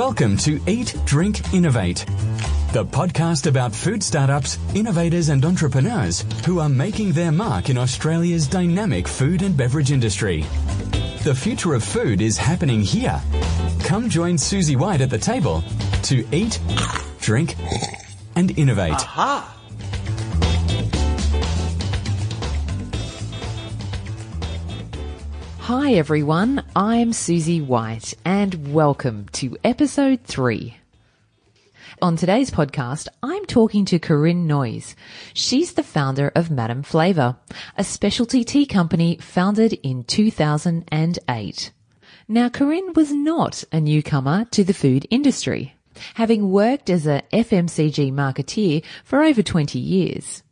Welcome to Eat, Drink, Innovate, the podcast about food startups, innovators, and entrepreneurs who are making their mark in Australia's dynamic food and beverage industry. The future of food is happening here. Come join Susie White at the table to eat, drink, and innovate. Aha! Hi everyone, I'm Susie White and welcome to episode 3. On today's podcast, I'm talking to Corinne Noyes. She's the founder of Madame Flavour, a specialty tea company founded in 2008. Now, Corinne was not a newcomer to the food industry, having worked as a FMCG marketeer for over 20 years.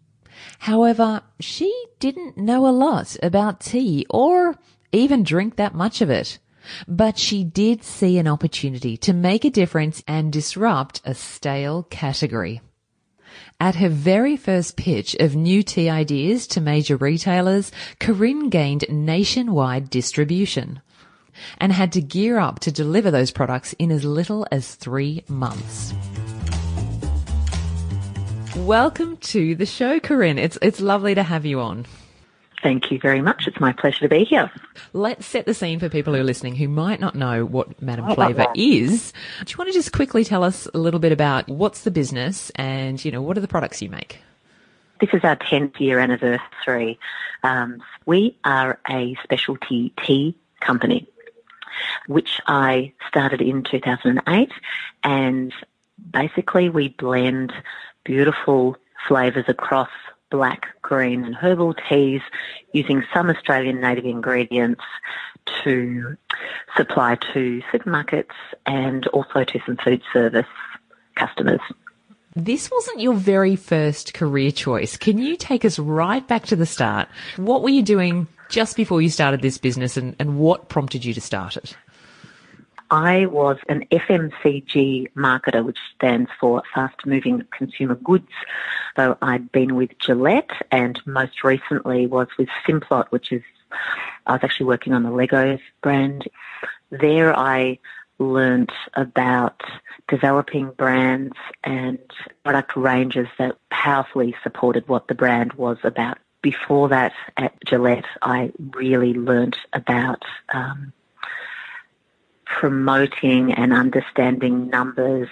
However, she didn't know a lot about tea or even drink that much of it. But she did see an opportunity to make a difference and disrupt a stale category. At her very first pitch of new tea ideas to major retailers, Corinne gained nationwide distribution and had to gear up to deliver those products in as little as three months. Welcome to the show, Corinne. It's, it's lovely to have you on. Thank you very much. It's my pleasure to be here. Let's set the scene for people who are listening who might not know what Madame Flavour is. Do you want to just quickly tell us a little bit about what's the business and, you know, what are the products you make? This is our 10th year anniversary. Um, we are a specialty tea company, which I started in 2008 and basically we blend beautiful flavours across black, green and herbal teas using some Australian native ingredients to supply to supermarkets and also to some food service customers. This wasn't your very first career choice. Can you take us right back to the start? What were you doing just before you started this business and, and what prompted you to start it? I was an FMCG marketer, which stands for fast moving consumer goods. So I'd been with Gillette and most recently was with Simplot, which is, I was actually working on the Leggo's brand. There I learnt about developing brands and product ranges that powerfully supported what the brand was about. Before that at Gillette, I really learnt about um, promoting and understanding numbers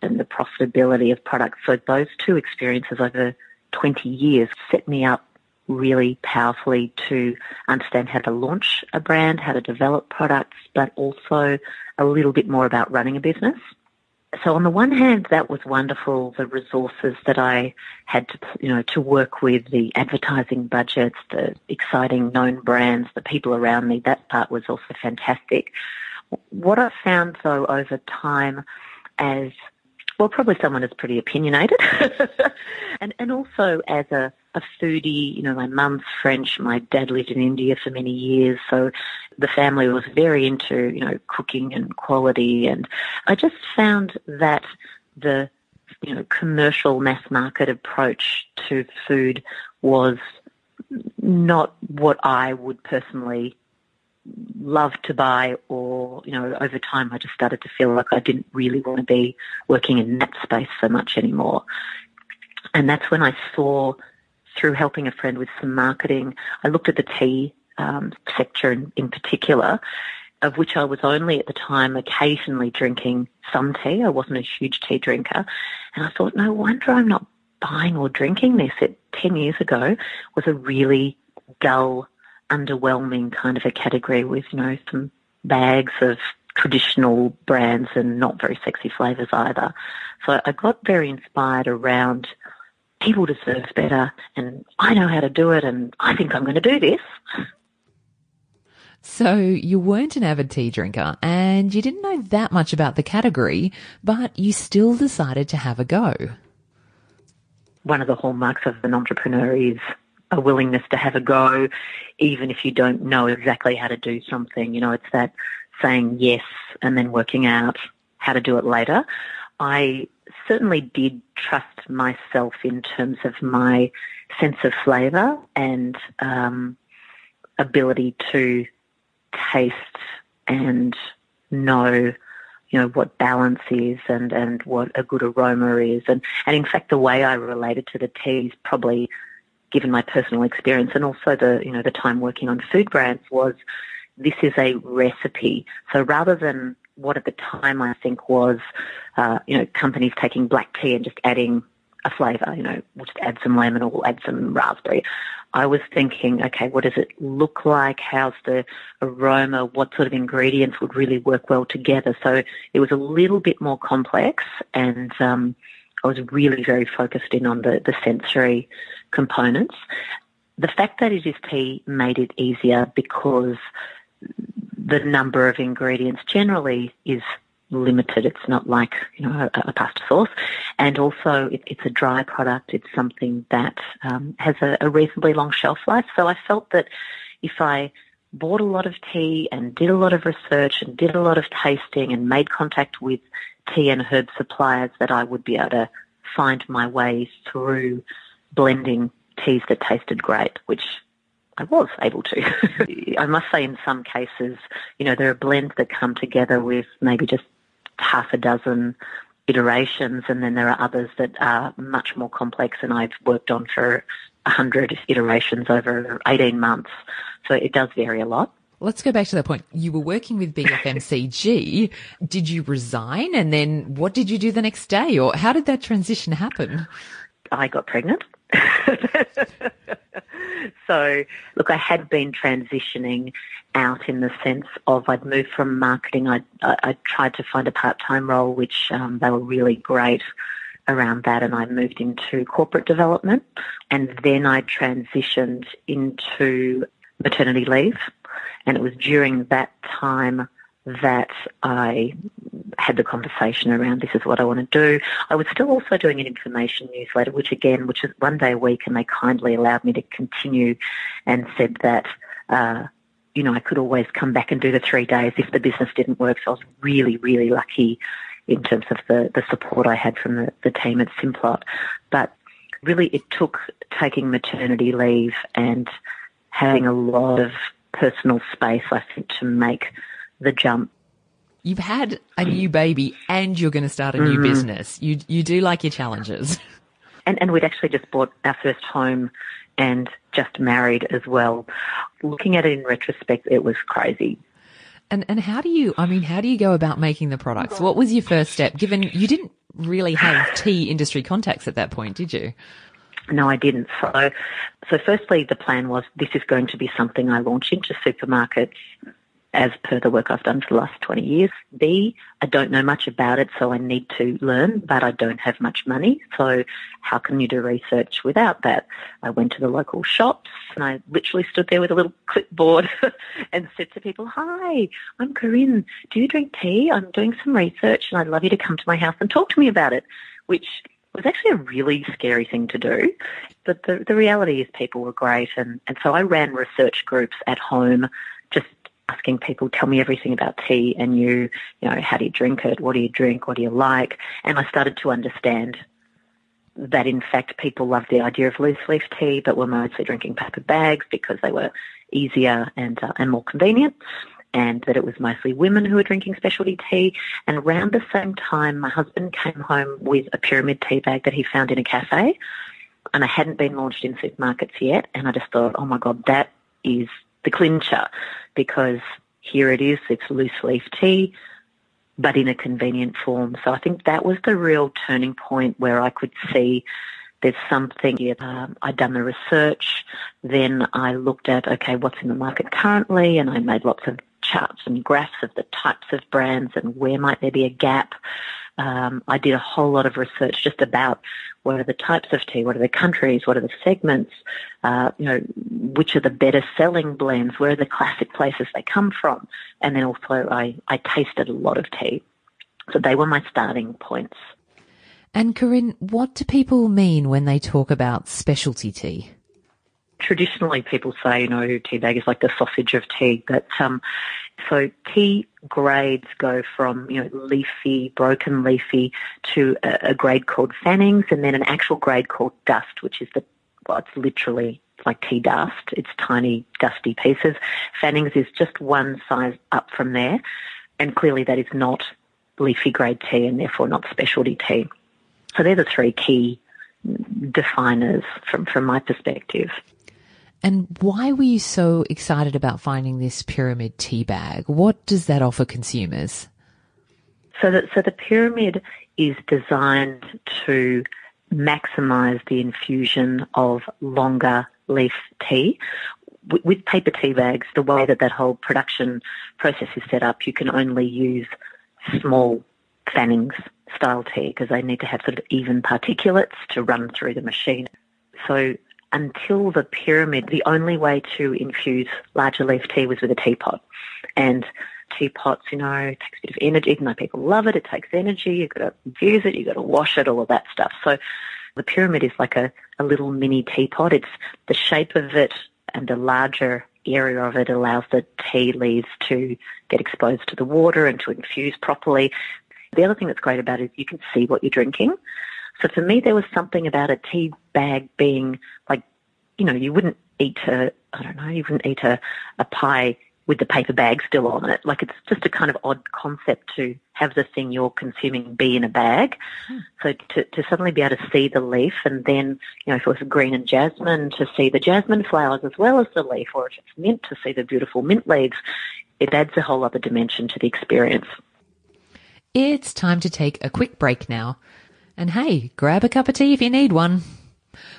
and the profitability of products. So those two experiences over 20 years set me up really powerfully to understand how to launch a brand, how to develop products, but also a little bit more about running a business. So on the one hand, that was wonderful, the resources that I had to, you know, to work with, the advertising budgets, the exciting known brands, the people around me, that part was also fantastic. What I've found though over time as well, probably someone who's pretty opinionated, and and also as a, a foodie. You know, my mum's French. My dad lived in India for many years, so the family was very into you know cooking and quality. And I just found that the you know commercial mass market approach to food was not what I would personally love to buy or, you know, over time I just started to feel like I didn't really want to be working in that space so much anymore. And that's when I saw, through helping a friend with some marketing, I looked at the tea um, sector in, in particular, of which I was only at the time occasionally drinking some tea. I wasn't a huge tea drinker. And I thought, no wonder I'm not buying or drinking this. It 10 years ago was a really dull underwhelming kind of a category with, you know, some bags of traditional brands and not very sexy flavours either. So I got very inspired around people deserve better and I know how to do it and I think I'm going to do this. So you weren't an avid tea drinker and you didn't know that much about the category, but you still decided to have a go. One of the hallmarks of an entrepreneur is a willingness to have a go, even if you don't know exactly how to do something. You know, it's that saying yes and then working out how to do it later. I certainly did trust myself in terms of my sense of flavour and um, ability to taste and know, you know, what balance is and, and what a good aroma is. And, and in fact, the way I related to the teas probably given my personal experience and also the, you know, the time working on food brands was this is a recipe. So rather than what at the time I think was, uh, you know, companies taking black tea and just adding a flavour, you know, we'll just add some lemon or we'll add some raspberry. I was thinking, okay, what does it look like? How's the aroma? What sort of ingredients would really work well together? So it was a little bit more complex and um, I was really very focused in on the, the sensory components. The fact that it is tea made it easier because the number of ingredients generally is limited. It's not like you know a, a pasta sauce, and also it, it's a dry product. It's something that um, has a, a reasonably long shelf life. So I felt that if I bought a lot of tea and did a lot of research and did a lot of tasting and made contact with tea and herb suppliers that I would be able to find my way through blending teas that tasted great, which I was able to. I must say in some cases, you know, there are blends that come together with maybe just half a dozen iterations and then there are others that are much more complex and I've worked on for 100 iterations over 18 months. So it does vary a lot. Let's go back to that point. You were working with BFMCG. did you resign? And then what did you do the next day? Or how did that transition happen? I got pregnant. so, look, I had been transitioning out in the sense of I'd moved from marketing. I, I, tried to find a part-time role, which um, they were really great around that, and I moved into corporate development. And then I transitioned into maternity leave. And it was during that time that I had the conversation around this is what I want to do. I was still also doing an information newsletter, which again, which is one day a week, and they kindly allowed me to continue and said that, uh, you know, I could always come back and do the three days if the business didn't work. So I was really, really lucky in terms of the, the support I had from the, the team at Simplot. But really it took taking maternity leave and having a lot of personal space, I think, to make the jump. You've had a new baby and you're going to start a new mm-hmm. business. You you do like your challenges. And and we'd actually just bought our first home and just married as well. Looking at it in retrospect, it was crazy. And and how do you I mean how do you go about making the products? What was your first step given you didn't really have tea industry contacts at that point, did you? No, I didn't. So, so firstly, the plan was this is going to be something I launch into supermarkets as per the work I've done for the last 20 years. B, I don't know much about it, so I need to learn, but I don't have much money. So how can you do research without that? I went to the local shops and I literally stood there with a little clipboard and said to people, hi, I'm Corinne. Do you drink tea? I'm doing some research and I'd love you to come to my house and talk to me about it, which was actually a really scary thing to do. But the, the reality is people were great. And, and so I ran research groups at home, just asking people, tell me everything about tea and you, you know, how do you drink it? What do you drink? What do you like? And I started to understand that in fact people loved the idea of loose leaf tea, but were mostly drinking paper bags because they were easier and, uh, and more convenient and that it was mostly women who were drinking specialty tea. And around the same time, my husband came home with a pyramid tea bag that he found in a cafe, and I hadn't been launched in supermarkets yet. And I just thought, oh my God, that is the clincher because here it is, it's loose leaf tea, but in a convenient form. So I think that was the real turning point where I could see there's something here. Um, I'd done the research, then I looked at, okay, what's in the market currently, and I made lots of charts and graphs of the types of brands and where might there be a gap. Um, I did a whole lot of research just about what are the types of tea, what are the countries, what are the segments, uh, you know, which are the better selling blends, where are the classic places they come from, and then also I, I tasted a lot of tea. So they were my starting points. And Corinne, what do people mean when they talk about specialty tea? Traditionally people say, you know, tea bag is like the sausage of tea, but um, so tea grades go from, you know, leafy, broken leafy to a, a grade called fannings and then an actual grade called dust, which is the, well, it's literally like tea dust. It's tiny, dusty pieces. Fannings is just one size up from there. And clearly that is not leafy grade tea and therefore not specialty tea. So they're the three key definers from, from my perspective. And why were you so excited about finding this pyramid tea bag? What does that offer consumers? So that so the pyramid is designed to maximise the infusion of longer leaf tea. With paper tea bags, the way that that whole production process is set up, you can only use small fannings style tea because they need to have sort of even particulates to run through the machine. So until the pyramid, the only way to infuse larger leaf tea was with a teapot. And teapots, you know, it takes a bit of energy, even though people love it, it takes energy, you've got to infuse it, you've got to wash it, all of that stuff. So the pyramid is like a, a little mini teapot. It's the shape of it and the larger area of it allows the tea leaves to get exposed to the water and to infuse properly. The other thing that's great about it is you can see what you're drinking. So for me, there was something about a tea bag being like, you know, you wouldn't eat a, I don't know, you wouldn't eat a, a pie with the paper bag still on it. Like it's just a kind of odd concept to have the thing you're consuming be in a bag. Hmm. So to, to suddenly be able to see the leaf and then, you know, if it was green and jasmine, to see the jasmine flowers as well as the leaf, or if it's mint, to see the beautiful mint leaves, it adds a whole other dimension to the experience. It's time to take a quick break now. And hey, grab a cup of tea if you need one.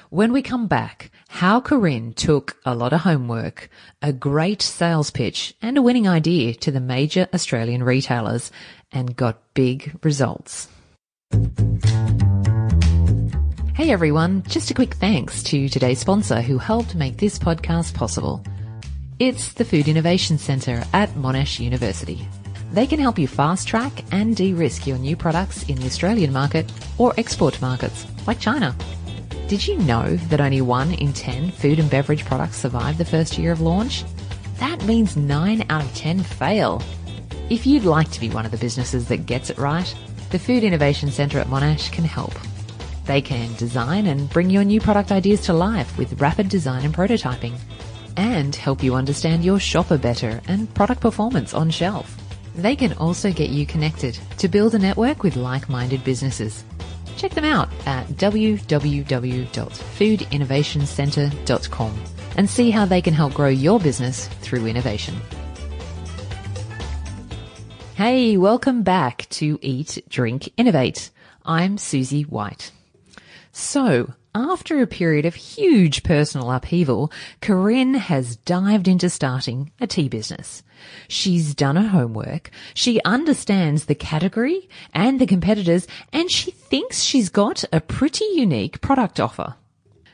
When we come back, how Corinne took a lot of homework, a great sales pitch, and a winning idea to the major Australian retailers and got big results. Hey everyone, just a quick thanks to today's sponsor who helped make this podcast possible. It's the Food Innovation Centre at Monash University. They can help you fast track and de-risk your new products in the Australian market or export markets like China. Did you know that only one in 10 food and beverage products survive the first year of launch? That means 9 out of 10 fail. If you'd like to be one of the businesses that gets it right, the Food Innovation Centre at Monash can help. They can design and bring your new product ideas to life with rapid design and prototyping, and help you understand your shopper better and product performance on shelf. They can also get you connected to build a network with like-minded businesses. Check them out at www.foodinnovationcentre.com and see how they can help grow your business through innovation. Hey, welcome back to Eat, Drink, Innovate. I'm Susie White. So, after a period of huge personal upheaval, Corinne has dived into starting a tea business. She's done her homework, she understands the category and the competitors, and she thinks she's got a pretty unique product offer.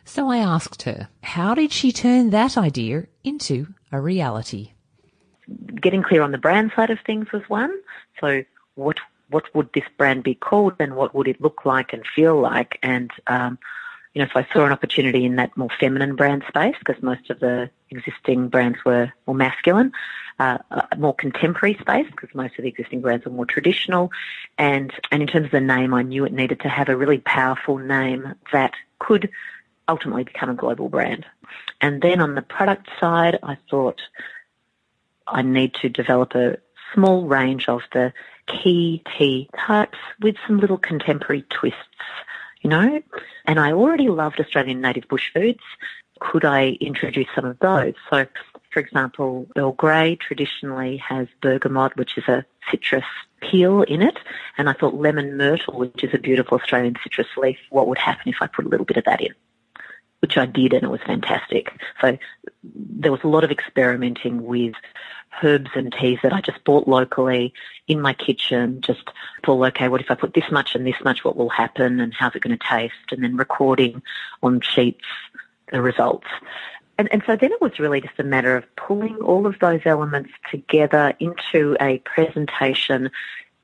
So I asked her, how did she turn that idea into a reality? Getting clear on the brand side of things was one. So what what would this brand be called and what would it look like and feel like? And um, you know, so I saw an opportunity in that more feminine brand space because most of the existing brands were more masculine, uh, a more contemporary space because most of the existing brands were more traditional. And, and in terms of the name, I knew it needed to have a really powerful name that could ultimately become a global brand. And then on the product side, I thought I need to develop a small range of the key tea types with some little contemporary twists you know? And I already loved Australian native bush foods. Could I introduce some of those? So, for example, Earl Grey traditionally has bergamot, which is a citrus peel in it. And I thought lemon myrtle, which is a beautiful Australian citrus leaf, what would happen if I put a little bit of that in? Which I did and it was fantastic. So there was a lot of experimenting with herbs and teas that I just bought locally in my kitchen, just pull, okay, what if I put this much and this much, what will happen and how's it going to taste? And then recording on sheets the results. And, and so then it was really just a matter of pulling all of those elements together into a presentation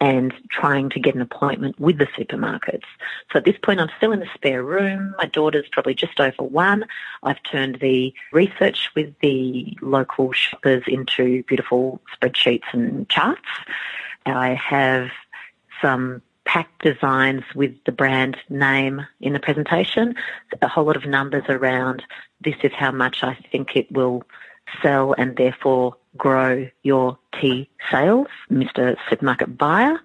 and trying to get an appointment with the supermarkets. So at this point, I'm still in the spare room. My daughter's probably just over one. I've turned the research with the local shoppers into beautiful spreadsheets and charts. I have some pack designs with the brand name in the presentation, a whole lot of numbers around this is how much I think it will sell and therefore grow your tea sales, Mr. Supermarket Buyer.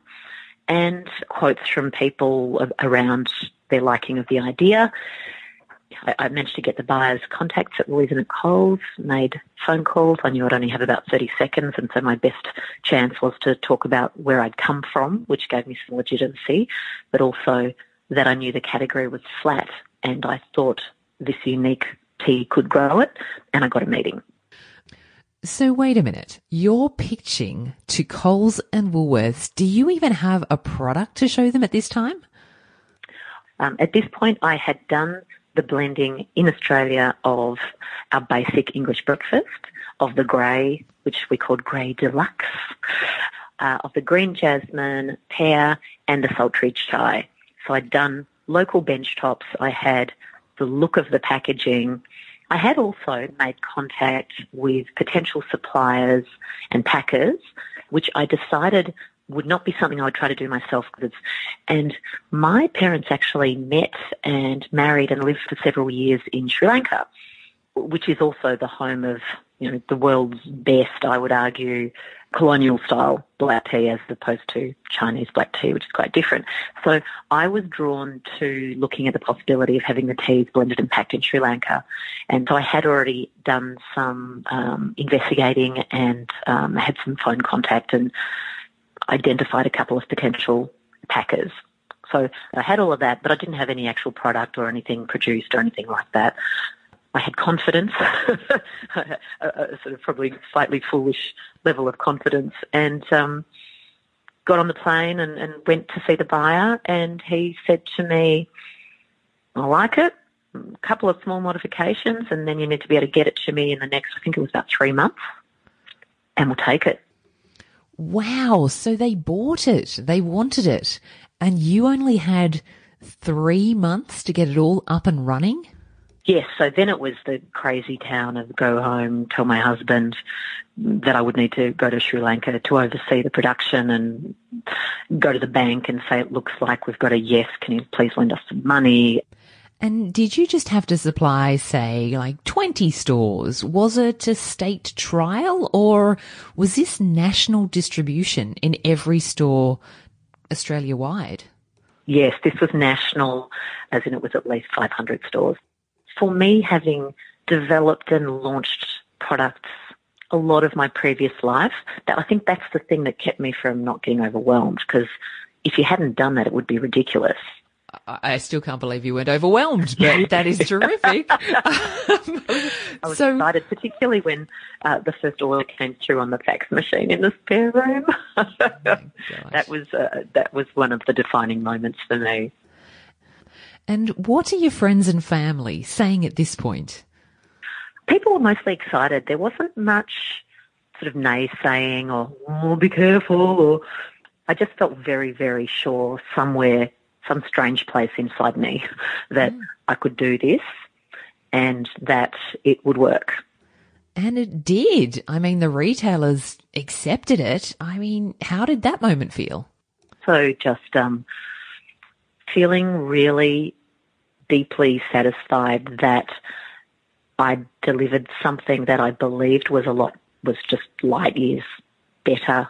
and quotes from people around their liking of the idea. I, managed to get the buyer's contacts at Woolies and Coles, made phone calls. I knew I'd only have about 30 seconds, and so my best chance was to talk about where I'd come from, which gave me some legitimacy, but also that I knew the category was flat, and I thought this unique tea could grow it, and I got a meeting. So wait a minute. You're pitching to Coles and Woolworths. Do you even have a product to show them at this time? Um, at this point, I had done the blending in Australia of our basic English breakfast, of the grey, which we called grey deluxe, uh, of the green jasmine, pear, and the sultry chai. So I'd done local bench tops. I had the look of the packaging. I had also made contact with potential suppliers and packers, which I decided would not be something I would try to do myself. And my parents actually met and married and lived for several years in Sri Lanka, which is also the home of you know the world's best, I would argue, colonial style black tea as opposed to Chinese black tea, which is quite different. So I was drawn to looking at the possibility of having the teas blended and packed in Sri Lanka. And so I had already done some um, investigating and um, had some phone contact and identified a couple of potential packers. So I had all of that, but I didn't have any actual product or anything produced or anything like that. I had confidence, a, a, sort of probably slightly foolish level of confidence, and um, got on the plane and, and went to see the buyer. And he said to me, "I like it. A couple of small modifications, and then you need to be able to get it to me in the next. I think it was about three months, and we'll take it." Wow! So they bought it. They wanted it, and you only had three months to get it all up and running. Yes, so then it was the crazy town of go home, tell my husband that I would need to go to Sri Lanka to oversee the production and go to the bank and say it looks like we've got a yes, can you please lend us some money? And did you just have to supply, say, like 20 stores? Was it a state trial or was this national distribution in every store Australia wide? Yes, this was national, as in it was at least 500 stores for me, having developed and launched products a lot of my previous life, that I think that's the thing that kept me from not getting overwhelmed. Because if you hadn't done that, it would be ridiculous. I still can't believe you weren't overwhelmed, but that is terrific. I was so, excited, particularly when uh, the first oil came through on the fax machine in the spare room. oh that was uh, that was one of the defining moments for me. And what are your friends and family saying at this point? People were mostly excited. There wasn't much sort of naysaying or, oh, be careful or I just felt very, very sure somewhere, some strange place inside me that mm. I could do this and that it would work. And it did. I mean, the retailers accepted it. I mean, how did that moment feel? So just um, feeling really deeply satisfied that I delivered something that I believed was a lot, was just light years better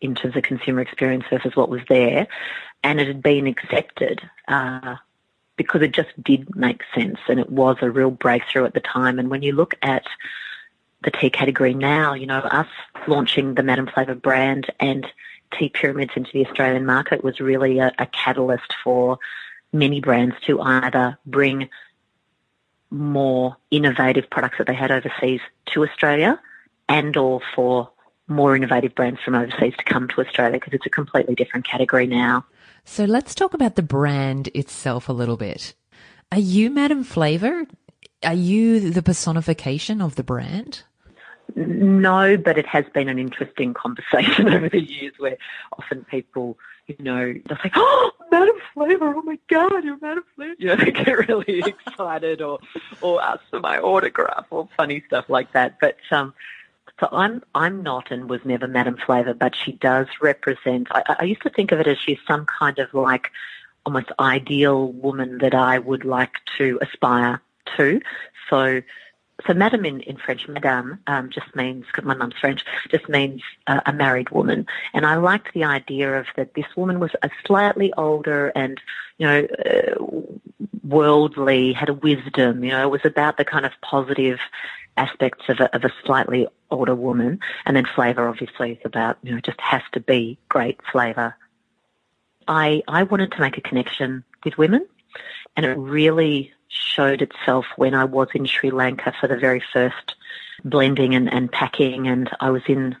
in terms of consumer experience versus what was there. And it had been accepted uh, because it just did make sense and it was a real breakthrough at the time. And when you look at the tea category now, you know, us launching the Madame Flavour brand and tea pyramids into the Australian market was really a, a catalyst for many brands to either bring more innovative products that they had overseas to Australia and or for more innovative brands from overseas to come to Australia because it's a completely different category now. So let's talk about the brand itself a little bit. Are you Madame Flavour? Are you the personification of the brand? No, but it has been an interesting conversation over the years where often people you know, they'll say, "Oh, Madame Flavour! Oh my God, you're Madame Flavour!" You know, they get really excited, or or ask for my autograph, or funny stuff like that. But um, so I'm I'm not and was never Madame Flavour, but she does represent. I, I used to think of it as she's some kind of like almost ideal woman that I would like to aspire to. So so madame in, in French, madame, um, just means, because my mum's French, just means uh, a married woman. And I liked the idea of that this woman was a slightly older and, you know, uh, worldly, had a wisdom, you know, it was about the kind of positive aspects of a, of a slightly older woman. And then flavour obviously is about, you know, just has to be great flavour. I, I wanted to make a connection with women and it really showed itself when I was in Sri Lanka for the very first blending and, and packing and I was in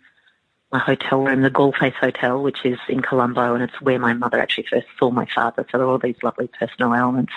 my hotel room, the Galle Face Hotel, which is in Colombo, and it's where my mother actually first saw my father. So there are all these lovely personal elements.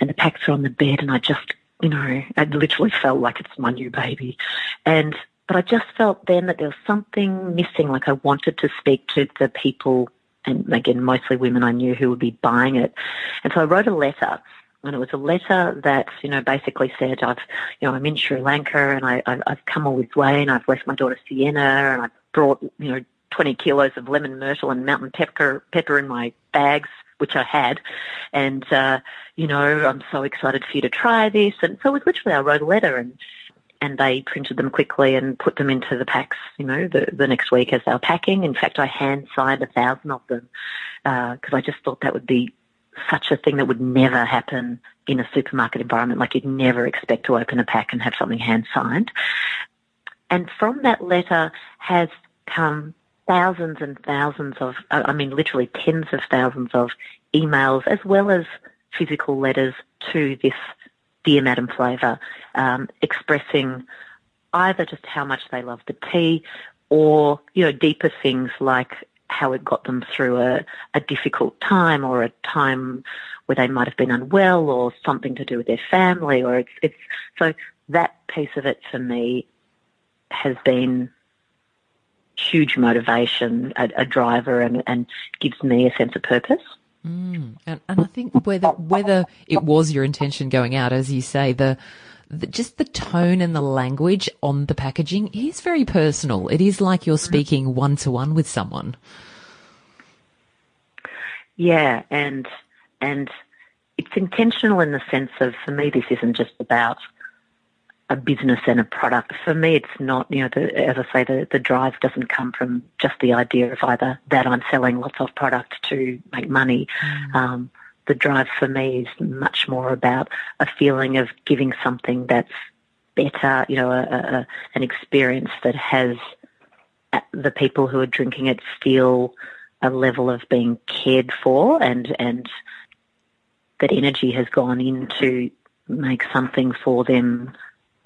And the packs are on the bed, and I just, you know, I literally felt like it's my new baby. And, but I just felt then that there was something missing, like I wanted to speak to the people, and again, mostly women I knew who would be buying it. And so I wrote a letter and it was a letter that you know basically said I've you know I'm in Sri Lanka and I I've come all this way and I've left my daughter Sienna and I've brought you know 20 kilos of lemon myrtle and mountain pepper pepper in my bags which I had and uh, you know I'm so excited for you to try this and so it was literally I wrote a letter and and they printed them quickly and put them into the packs, you know, the, the next week as they were packing. In fact, I hand signed a thousand of them because uh, I just thought that would be such a thing that would never happen in a supermarket environment. Like you'd never expect to open a pack and have something hand signed. And from that letter has come thousands and thousands of, I mean, literally tens of thousands of emails as well as physical letters to this Dear Madame Flavour, um, expressing either just how much they love the tea or, you know, deeper things like how it got them through a, a difficult time or a time where they might have been unwell or something to do with their family or it's, it's so that piece of it for me has been huge motivation, a, a driver and, and gives me a sense of purpose. Mm. And, and I think whether whether it was your intention going out, as you say, the the, just the tone and the language on the packaging is very personal. It is like you're speaking one to one with someone. Yeah, and and it's intentional in the sense of for me this isn't just about a business and a product. For me, it's not, you know, the, as I say, the, the drive doesn't come from just the idea of either that I'm selling lots of product to make money. Mm. Um, the drive for me is much more about a feeling of giving something that's better, you know, a, a, an experience that has uh, the people who are drinking it feel a level of being cared for and, and that energy has gone into make something for them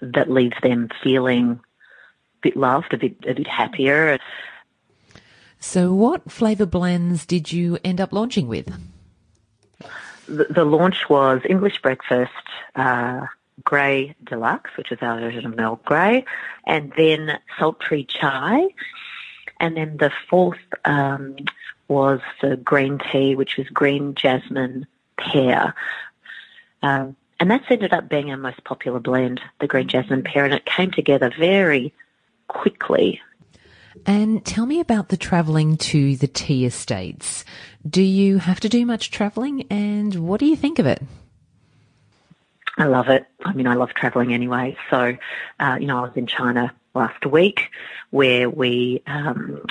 that leaves them feeling a bit loved, a bit, a bit happier. So what flavour blends did you end up launching with? The, launch was English breakfast, uh, Grey Deluxe, which is our version of Earl Grey, and then sultry chai. And then the fourth um, was the green tea, which was green jasmine pear. Um, and that's ended up being our most popular blend, the green jasmine pear, and it came together very quickly. And tell me about the travelling to the tea estates. Do you have to do much travelling and what do you think of it? I love it. I mean, I love travelling anyway. So, uh, you know, I was in China last week where we um,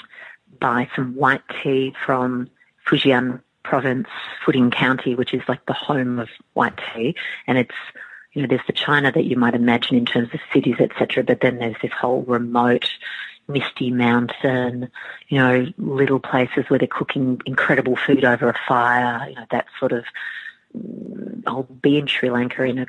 buy some white tea from Fujian province, Fujian County, which is like the home of white tea. And it's, you know, there's the China that you might imagine in terms of cities, etc. But then there's this whole remote, misty mountain, you know, little places where they're cooking incredible food over a fire, you know, that sort of, mm, I'll be in Sri Lanka in a,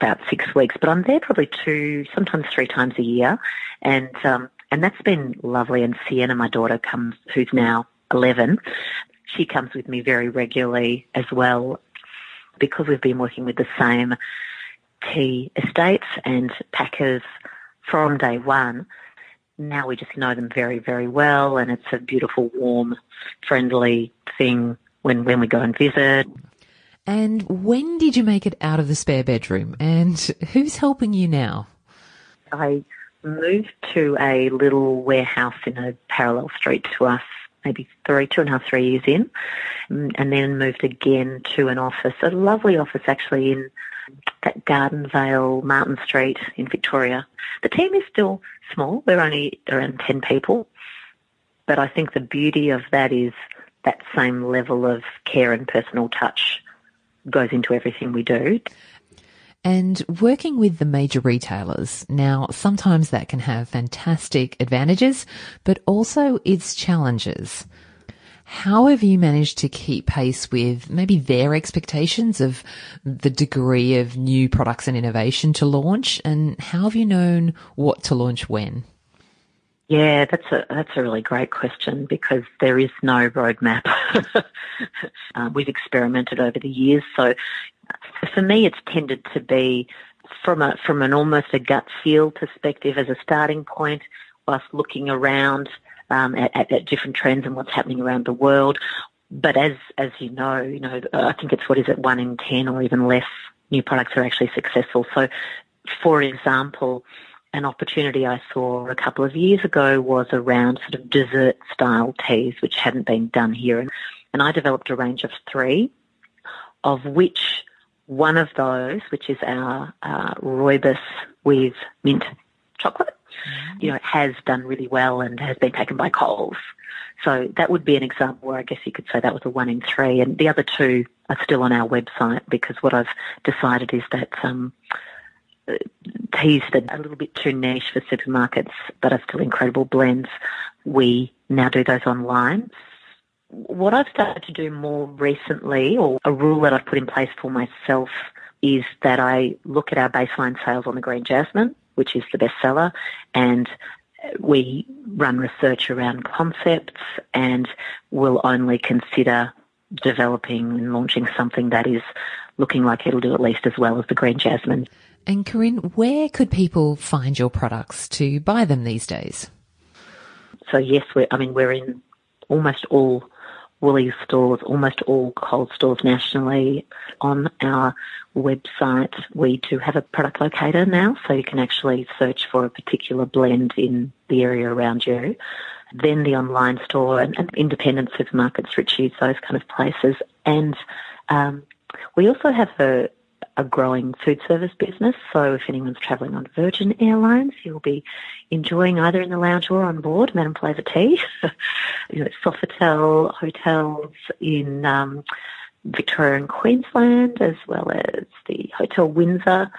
about six weeks, but I'm there probably two, sometimes three times a year. And, um, and that's been lovely. And Sienna, my daughter, comes, who's now 11, she comes with me very regularly as well because we've been working with the same tea estates and packers from day one now we just know them very, very well, and it's a beautiful, warm, friendly thing when, when we go and visit. And when did you make it out of the spare bedroom? And who's helping you now? I moved to a little warehouse in a parallel street to us, maybe three, two and a half, three years in, mm, and then moved again to an office, a lovely office actually in that Gardenvale, Martin Street in Victoria. The team is still small. We're only around 10 people. But I think the beauty of that is that same level of care and personal touch goes into everything we do. And working with the major retailers, now sometimes that can have fantastic advantages, but also its challenges. How have you managed to keep pace with maybe their expectations of the degree of new products and innovation to launch? And how have you known what to launch when? Yeah, that's a that's a really great question because there is no roadmap. uh, we've experimented over the years, so for me, it's tended to be from a from an almost a gut feel perspective as a starting point, whilst looking around um, at, at, different trends and what's happening around the world. But as as you know, you know, I think it's what is it one in ten or even less new products are actually successful. So, for example, an opportunity I saw a couple of years ago was around sort of dessert style teas, which hadn't been done here, and, and I developed a range of three, of which one of those, which is our uh, rooibos with mint chocolate. You know, it has done really well and has been taken by Coles. So that would be an example where I guess you could say that was a one in three. And the other two are still on our website because what I've decided is that um, teas that are a little bit too niche for supermarkets but are still incredible blends, we now do those online. What I've started to do more recently, or a rule that I've put in place for myself, is that I look at our baseline sales on the green jasmine which is the bestseller, and we run research around concepts and will only consider developing and launching something that is looking like it'll do at least as well as the green jasmine. And Corinne, where could people find your products to buy them these days? So yes, we're, I mean we're in almost all Woolies stores, almost all Coles stores nationally. On our website, we do have a product locator now, so you can actually search for a particular blend in the area around you. Then the online store and, and independent supermarkets, Ritchie's, those kind of places. And um, we also have a, a growing food service business. So if anyone's travelling on Virgin Airlines, you'll be enjoying either in the lounge or on board Madame Flavour tea. you know, Sofitel hotels in um, Victoria and Queensland, as well as the Hotel Windsor.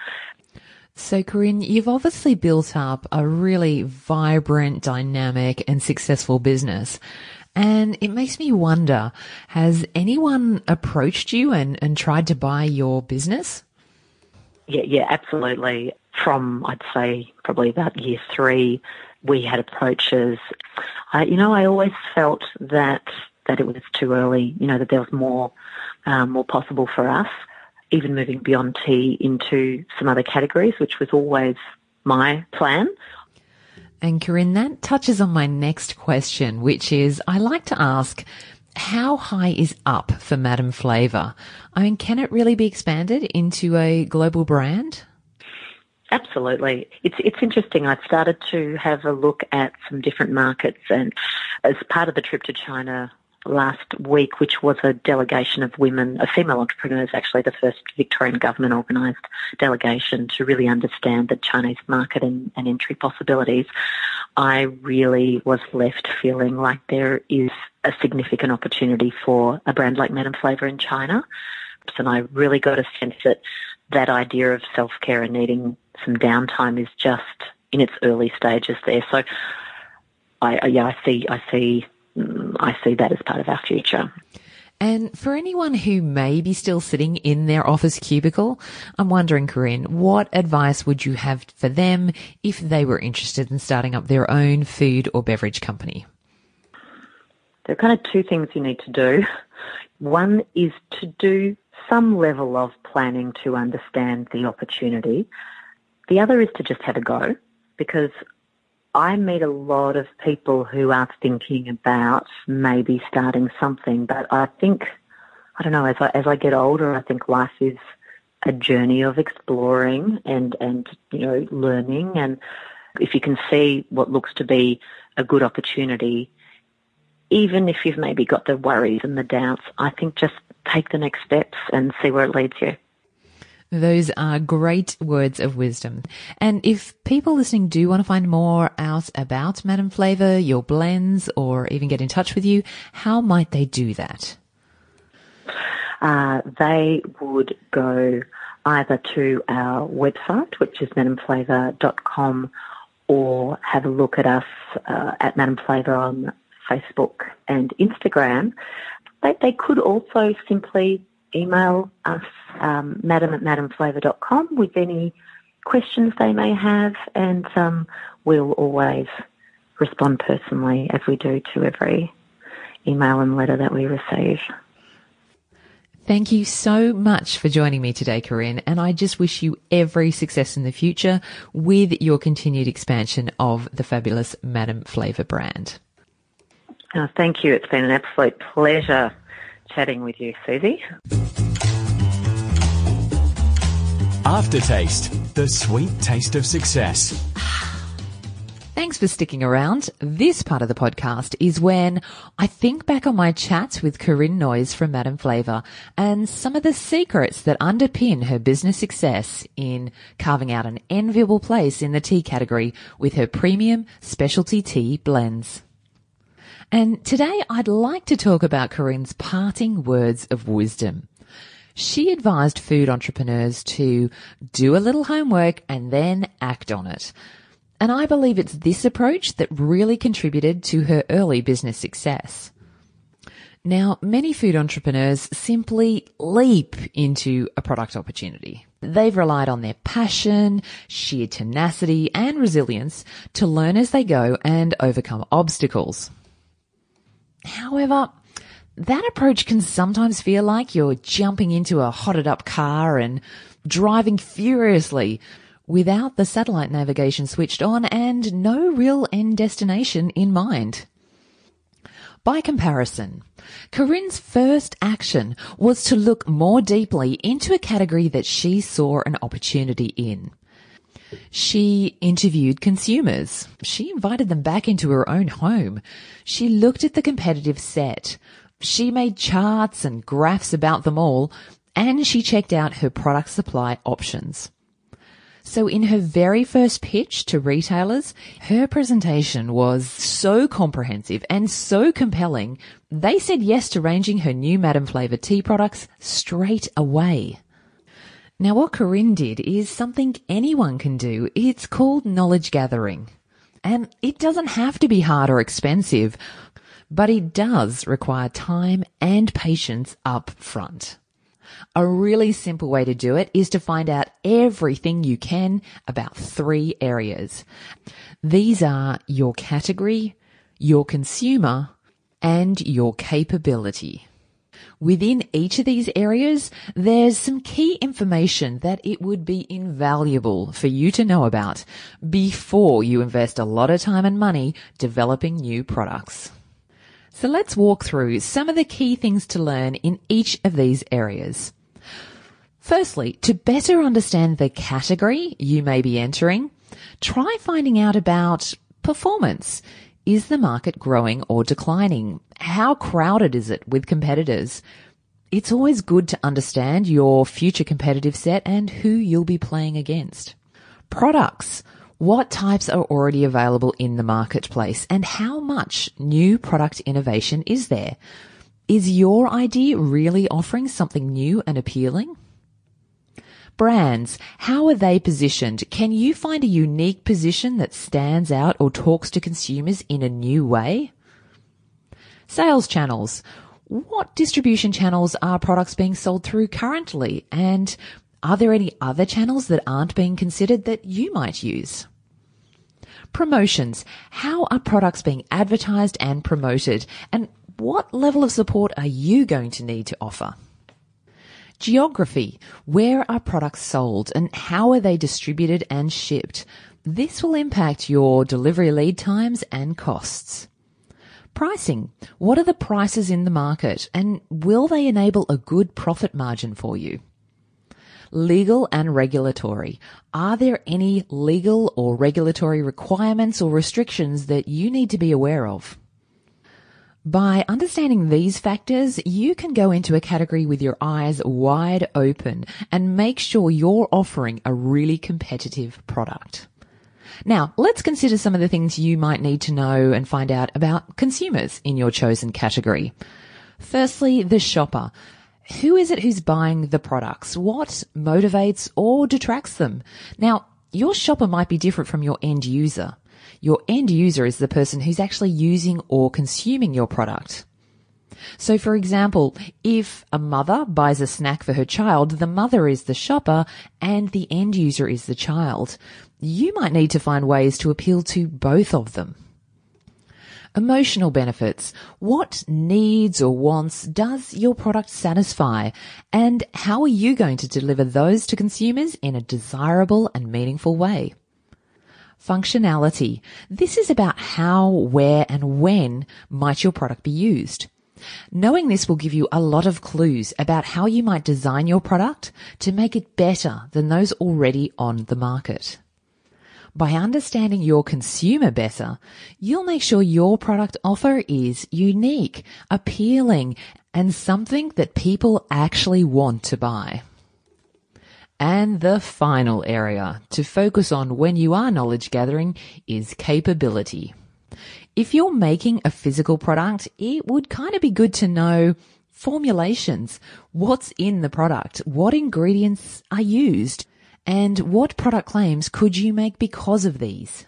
So, Corinne, you've obviously built up a really vibrant, dynamic, and successful business. And it makes me wonder, has anyone approached you and, and tried to buy your business? Yeah, yeah, absolutely. From, I'd say, probably about year three, we had approaches. I, you know, I always felt that that it was too early. You know, that there was more um, more possible for us. Even moving beyond tea into some other categories, which was always my plan. And Corinne, that touches on my next question, which is I like to ask how high is up for Madame Flavour? I mean, can it really be expanded into a global brand? Absolutely. It's it's interesting. I've started to have a look at some different markets and as part of the trip to China last week, which was a delegation of women, of female entrepreneurs, actually the first Victorian government organised delegation to really understand the Chinese market and, and entry possibilities. I really was left feeling like there is a significant opportunity for a brand like Madame Flavour in China. And I really got a sense that that idea of self-care and needing some downtime is just in its early stages there. So I, yeah, I see, I see mm, I see that as part of our future. And for anyone who may be still sitting in their office cubicle, I'm wondering, Corinne, what advice would you have for them if they were interested in starting up their own food or beverage company? There are kind of two things you need to do. One is to do some level of planning to understand the opportunity. The other is to just have a go because I meet a lot of people who are thinking about maybe starting something, but I think, I don't know, as I, as I get older, I think life is a journey of exploring and, and, you know, learning. And if you can see what looks to be a good opportunity, even if you've maybe got the worries and the doubts, I think just take the next steps and see where it leads you. Those are great words of wisdom. And if people listening do want to find more out about Madame Flavour, your blends, or even get in touch with you, how might they do that? Uh, they would go either to our website, which is madameflavour.com, or have a look at us uh, at Madame Flavour on Facebook and Instagram. They, they could also simply email us, um, madam at madameflavour.com with any questions they may have, and um, we'll always respond personally as we do to every email and letter that we receive. Thank you so much for joining me today, Corinne, and I just wish you every success in the future with your continued expansion of the fabulous Madame Flavour brand. Oh, thank you. It's been an absolute pleasure chatting with you, Susie. Aftertaste, the sweet taste of success. Thanks for sticking around. This part of the podcast is when I think back on my chats with Corinne Noyes from Madame Flavour and some of the secrets that underpin her business success in carving out an enviable place in the tea category with her premium specialty tea blends. And today I'd like to talk about Corinne's parting words of wisdom. She advised food entrepreneurs to do a little homework and then act on it. And I believe it's this approach that really contributed to her early business success. Now, many food entrepreneurs simply leap into a product opportunity. They've relied on their passion, sheer tenacity, and resilience to learn as they go and overcome obstacles. However, that approach can sometimes feel like you're jumping into a hotted up car and driving furiously without the satellite navigation switched on and no real end destination in mind. By comparison, Corinne's first action was to look more deeply into a category that she saw an opportunity in. She interviewed consumers. She invited them back into her own home. She looked at the competitive set. She made charts and graphs about them all, and she checked out her product supply options. So in her very first pitch to retailers, her presentation was so comprehensive and so compelling, they said yes to ranging her new Madame Flavour tea products straight away. Now, what Corinne did is something anyone can do. It's called knowledge gathering. And it doesn't have to be hard or expensive, but it does require time and patience up front. A really simple way to do it is to find out everything you can about three areas. These are your category, your consumer, and your capability. Within each of these areas, there's some key information that it would be invaluable for you to know about before you invest a lot of time and money developing new products. So let's walk through some of the key things to learn in each of these areas. Firstly, to better understand the category you may be entering, try finding out about performance. Is the market growing or declining? How crowded is it with competitors? It's always good to understand your future competitive set and who you'll be playing against. Products. What types are already available in the marketplace and how much new product innovation is there? Is your idea really offering something new and appealing? Brands, how are they positioned? Can you find a unique position that stands out or talks to consumers in a new way? Sales channels. What distribution channels are products being sold through currently? And are there any other channels that aren't being considered that you might use? Promotions. How are products being advertised and promoted? And what level of support are you going to need to offer? Geography. Where are products sold and how are they distributed and shipped? This will impact your delivery lead times and costs. Pricing. What are the prices in the market and will they enable a good profit margin for you? Legal and regulatory. Are there any legal or regulatory requirements or restrictions that you need to be aware of? By understanding these factors, you can go into a category with your eyes wide open and make sure you're offering a really competitive product. Now, let's consider some of the things you might need to know and find out about consumers in your chosen category. Firstly, the shopper. Who is it who's buying the products? What motivates or detracts them? Now, your shopper might be different from your end user. Your end user is the person who's actually using or consuming your product. So for example, if a mother buys a snack for her child, the mother is the shopper and the end user is the child. You might need to find ways to appeal to both of them. Emotional benefits. What needs or wants does your product satisfy? And how are you going to deliver those to consumers in a desirable and meaningful way? Functionality. This is about how, where and when might your product be used. Knowing this will give you a lot of clues about how you might design your product to make it better than those already on the market. By understanding your consumer better, you'll make sure your product offer is unique, appealing, and something that people actually want to buy. And the final area to focus on when you are knowledge gathering is capability. If you're making a physical product, it would kind of be good to know formulations. What's in the product? What ingredients are used? And what product claims could you make because of these?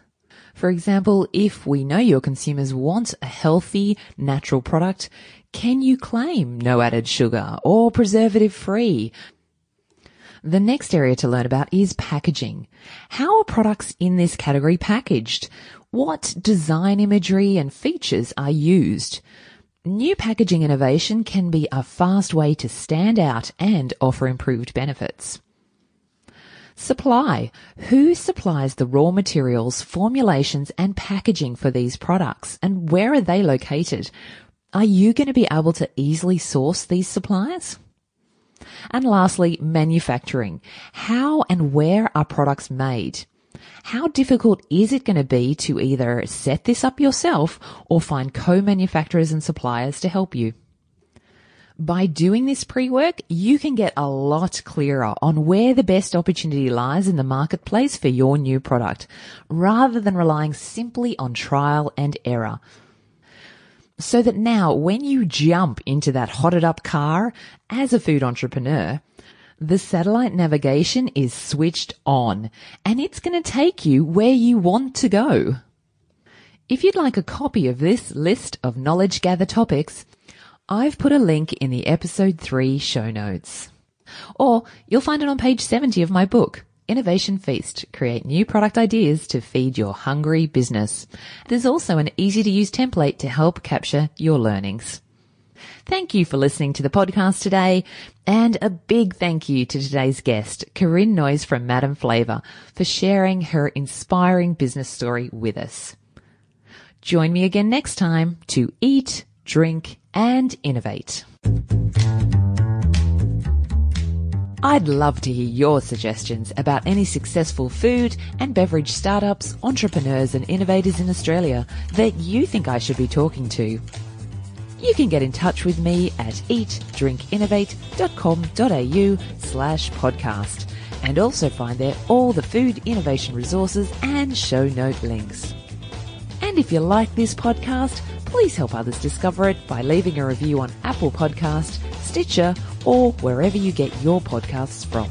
For example, if we know your consumers want a healthy, natural product, can you claim no added sugar or preservative free? The next area to learn about is packaging. How are products in this category packaged? What design imagery and features are used? New packaging innovation can be a fast way to stand out and offer improved benefits. Supply. Who supplies the raw materials, formulations and packaging for these products and where are they located? Are you going to be able to easily source these suppliers? And lastly, manufacturing. How and where are products made? How difficult is it going to be to either set this up yourself or find co-manufacturers and suppliers to help you? By doing this pre-work, you can get a lot clearer on where the best opportunity lies in the marketplace for your new product, rather than relying simply on trial and error so that now when you jump into that hotted up car as a food entrepreneur, the satellite navigation is switched on and it's going to take you where you want to go. If you'd like a copy of this list of knowledge gather topics, I've put a link in the episode 3 show notes. Or you'll find it on page 70 of my book, Innovation Feast. Create new product ideas to feed your hungry business. There's also an easy to use template to help capture your learnings. Thank you for listening to the podcast today and a big thank you to today's guest, Corinne Noyes from Madame Flavour for sharing her inspiring business story with us. Join me again next time to eat, drink and innovate. I'd love to hear your suggestions about any successful food and beverage startups, entrepreneurs and innovators in Australia that you think I should be talking to. You can get in touch with me at eatdrinkinnovate.com.au slash podcast and also find there all the food innovation resources and show note links. And if you like this podcast, please help others discover it by leaving a review on Apple Podcast, Stitcher, or wherever you get your podcasts from.